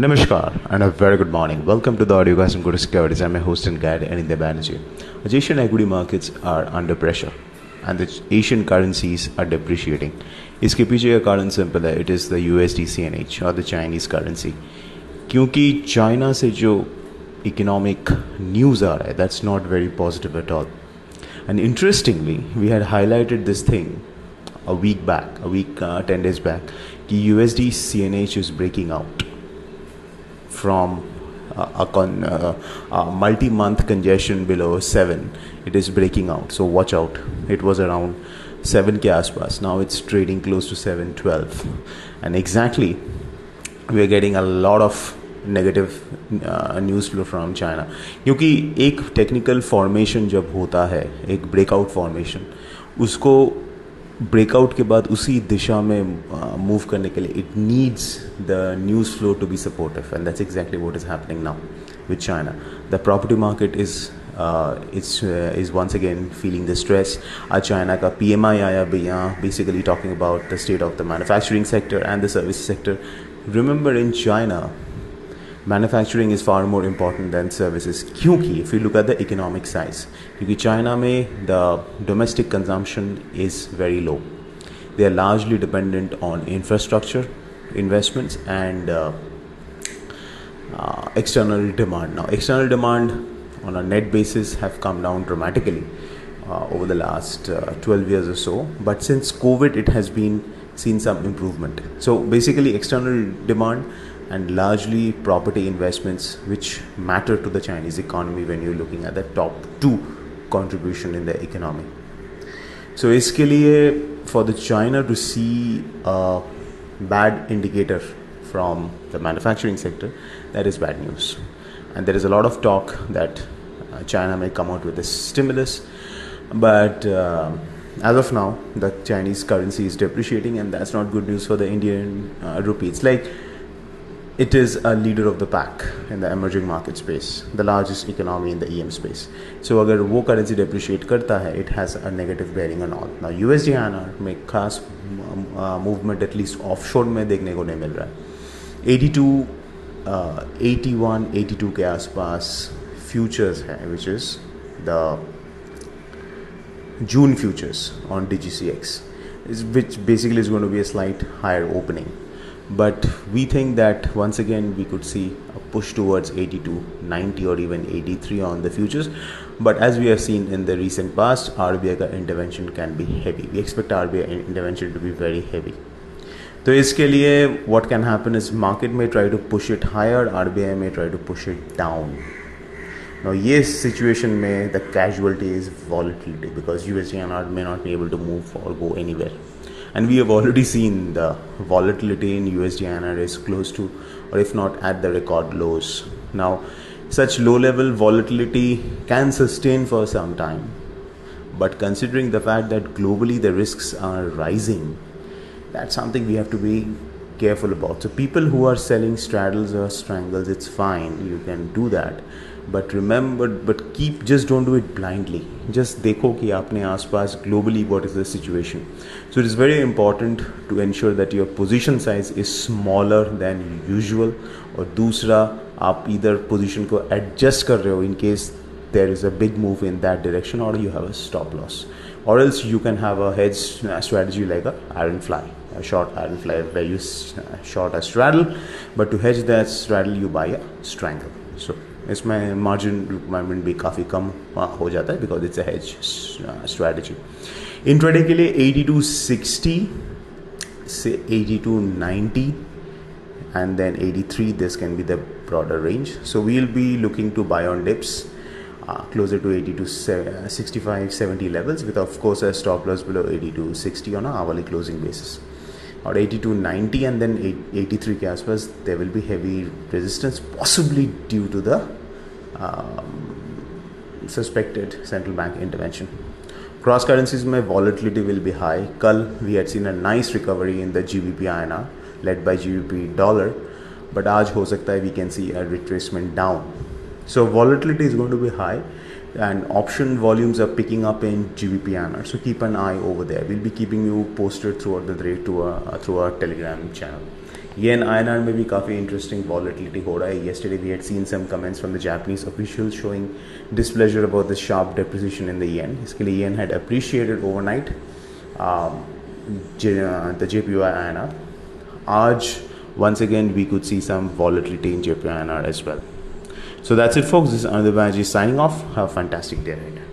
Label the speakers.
Speaker 1: Namaskar and a very good morning. Welcome to the audiocast on Guru Securities. I'm your host and guide Anindya Banerjee. Asian equity markets are under pressure and the Asian currencies are depreciating. इसके पीछे का कारण simple है it is the U S D C N H और the Chinese currency क्योंकि China से जो economic news आ रहा है that's not very positive at all and interestingly we had highlighted this thing a week back a week ten days back कि U S D C N H is breaking out uh, a con, multi-month congestion below 7 it is breaking out so watch out it was around 7 के आसपास now it's trading close to 712 and exactly we are getting a lot of negative news flow from China क्योंकि एक technical formation जब होता है एक breakout formation उसको breakout के बाद उसी दिशा में मूव करने के लिए it needs the news flow to be supportive and that's exactly what is happening now with China the property market is it's is once again feeling the stress आज China का P M I आया भी यहाँ basically talking about the state of the manufacturing sector and the service sector remember in China manufacturing is far more important than services क्योंकि if you look at the economic size क्योंकि China में the domestic consumption is very low they are largely dependent on infrastructure investments and uh, uh, external demand now external demand on a net basis have come down dramatically uh, over the last 12 years or so but since covid it has been seen some improvement so basically external demand and largely property investments which matter to the chinese economy when you're looking at the top two contribution in the economy. So iske liye for the china to see a bad indicator from the manufacturing sector that is bad news. And there is a lot of talk that uh, china may come out with a stimulus but uh, as of now the chinese currency is depreciating and that's not good news for the indian uh, rupee it's like it is a leader of the pack in the emerging market space, the largest economy in the EM space. So अगर वो currency depreciate करता है, it has a negative bearing on all. Now USD INR में खास movement at least offshore में देखने को नहीं मिल रहा है 82, uh, 81, 82 के आसपास futures है which is the June futures on DGCX, which basically is going to be a slight higher opening but we think that once again we could see a push towards 82 90 or even 83 on the futures but as we have seen in the recent past RBI intervention can be heavy we expect RBI intervention to be very heavy तो इसके लिए what can happen is market may try to push it higher RBI may try to push it down now yes situation may the casualty is volatility because USD may not be able to move or go anywhere and we have already seen the volatility in USD INR is close to or if not at the record lows. Now such low level volatility can sustain for some time. But considering the fact that globally the risks are rising that's something we have to be careful about so people who are selling straddles or strangles it's fine you can do that but remember but keep just don't do it blindly just देखो कि आपने आसपास globally what is the situation so it is very important to ensure that your position size is smaller than usual और दूसरा आप इधर position को adjust कर रहे हो in case there is a big move in that direction or you have a stop loss or else you can have a hedge strategy like a iron fly a short iron fly where you short a straddle but to hedge that straddle you buy a strangle so इसमें margin requirement भी काफ़ी कम हो जाता है because it's a hedge strategy intraday के लिए 80 to 60 से 80 to 90 and then 83 this can be the broader range so we'll be looking to buy on dips Uh, closer to 80 to uh, 65 70 levels with of course a stop loss below 80 to 60 on an hourly closing basis. Or 80 to 90 and then 83 gas plus there will be heavy resistance possibly due to the um, suspected central bank intervention. Cross currencies my volatility will be high. Kal we had seen a nice recovery in the gbp inr led by gbp dollar but aaj ho sakta hai we can see a retracement down. so volatility is going to be high and option volumes are picking up in GBP INR. So keep an eye over there. We'll be keeping you posted throughout the day to our, through our Telegram channel. Yen INR में भी काफ़ी interesting volatility हो रहा है yesterday we had seen some comments from the Japanese officials showing displeasure about the sharp depreciation in the yen इसके लिए yen had appreciated overnight um, the JPY INR आज once again we could see some volatility in JPY INR as well so that's it folks. This is Anindya Banerjee signing off. Have a fantastic day ahead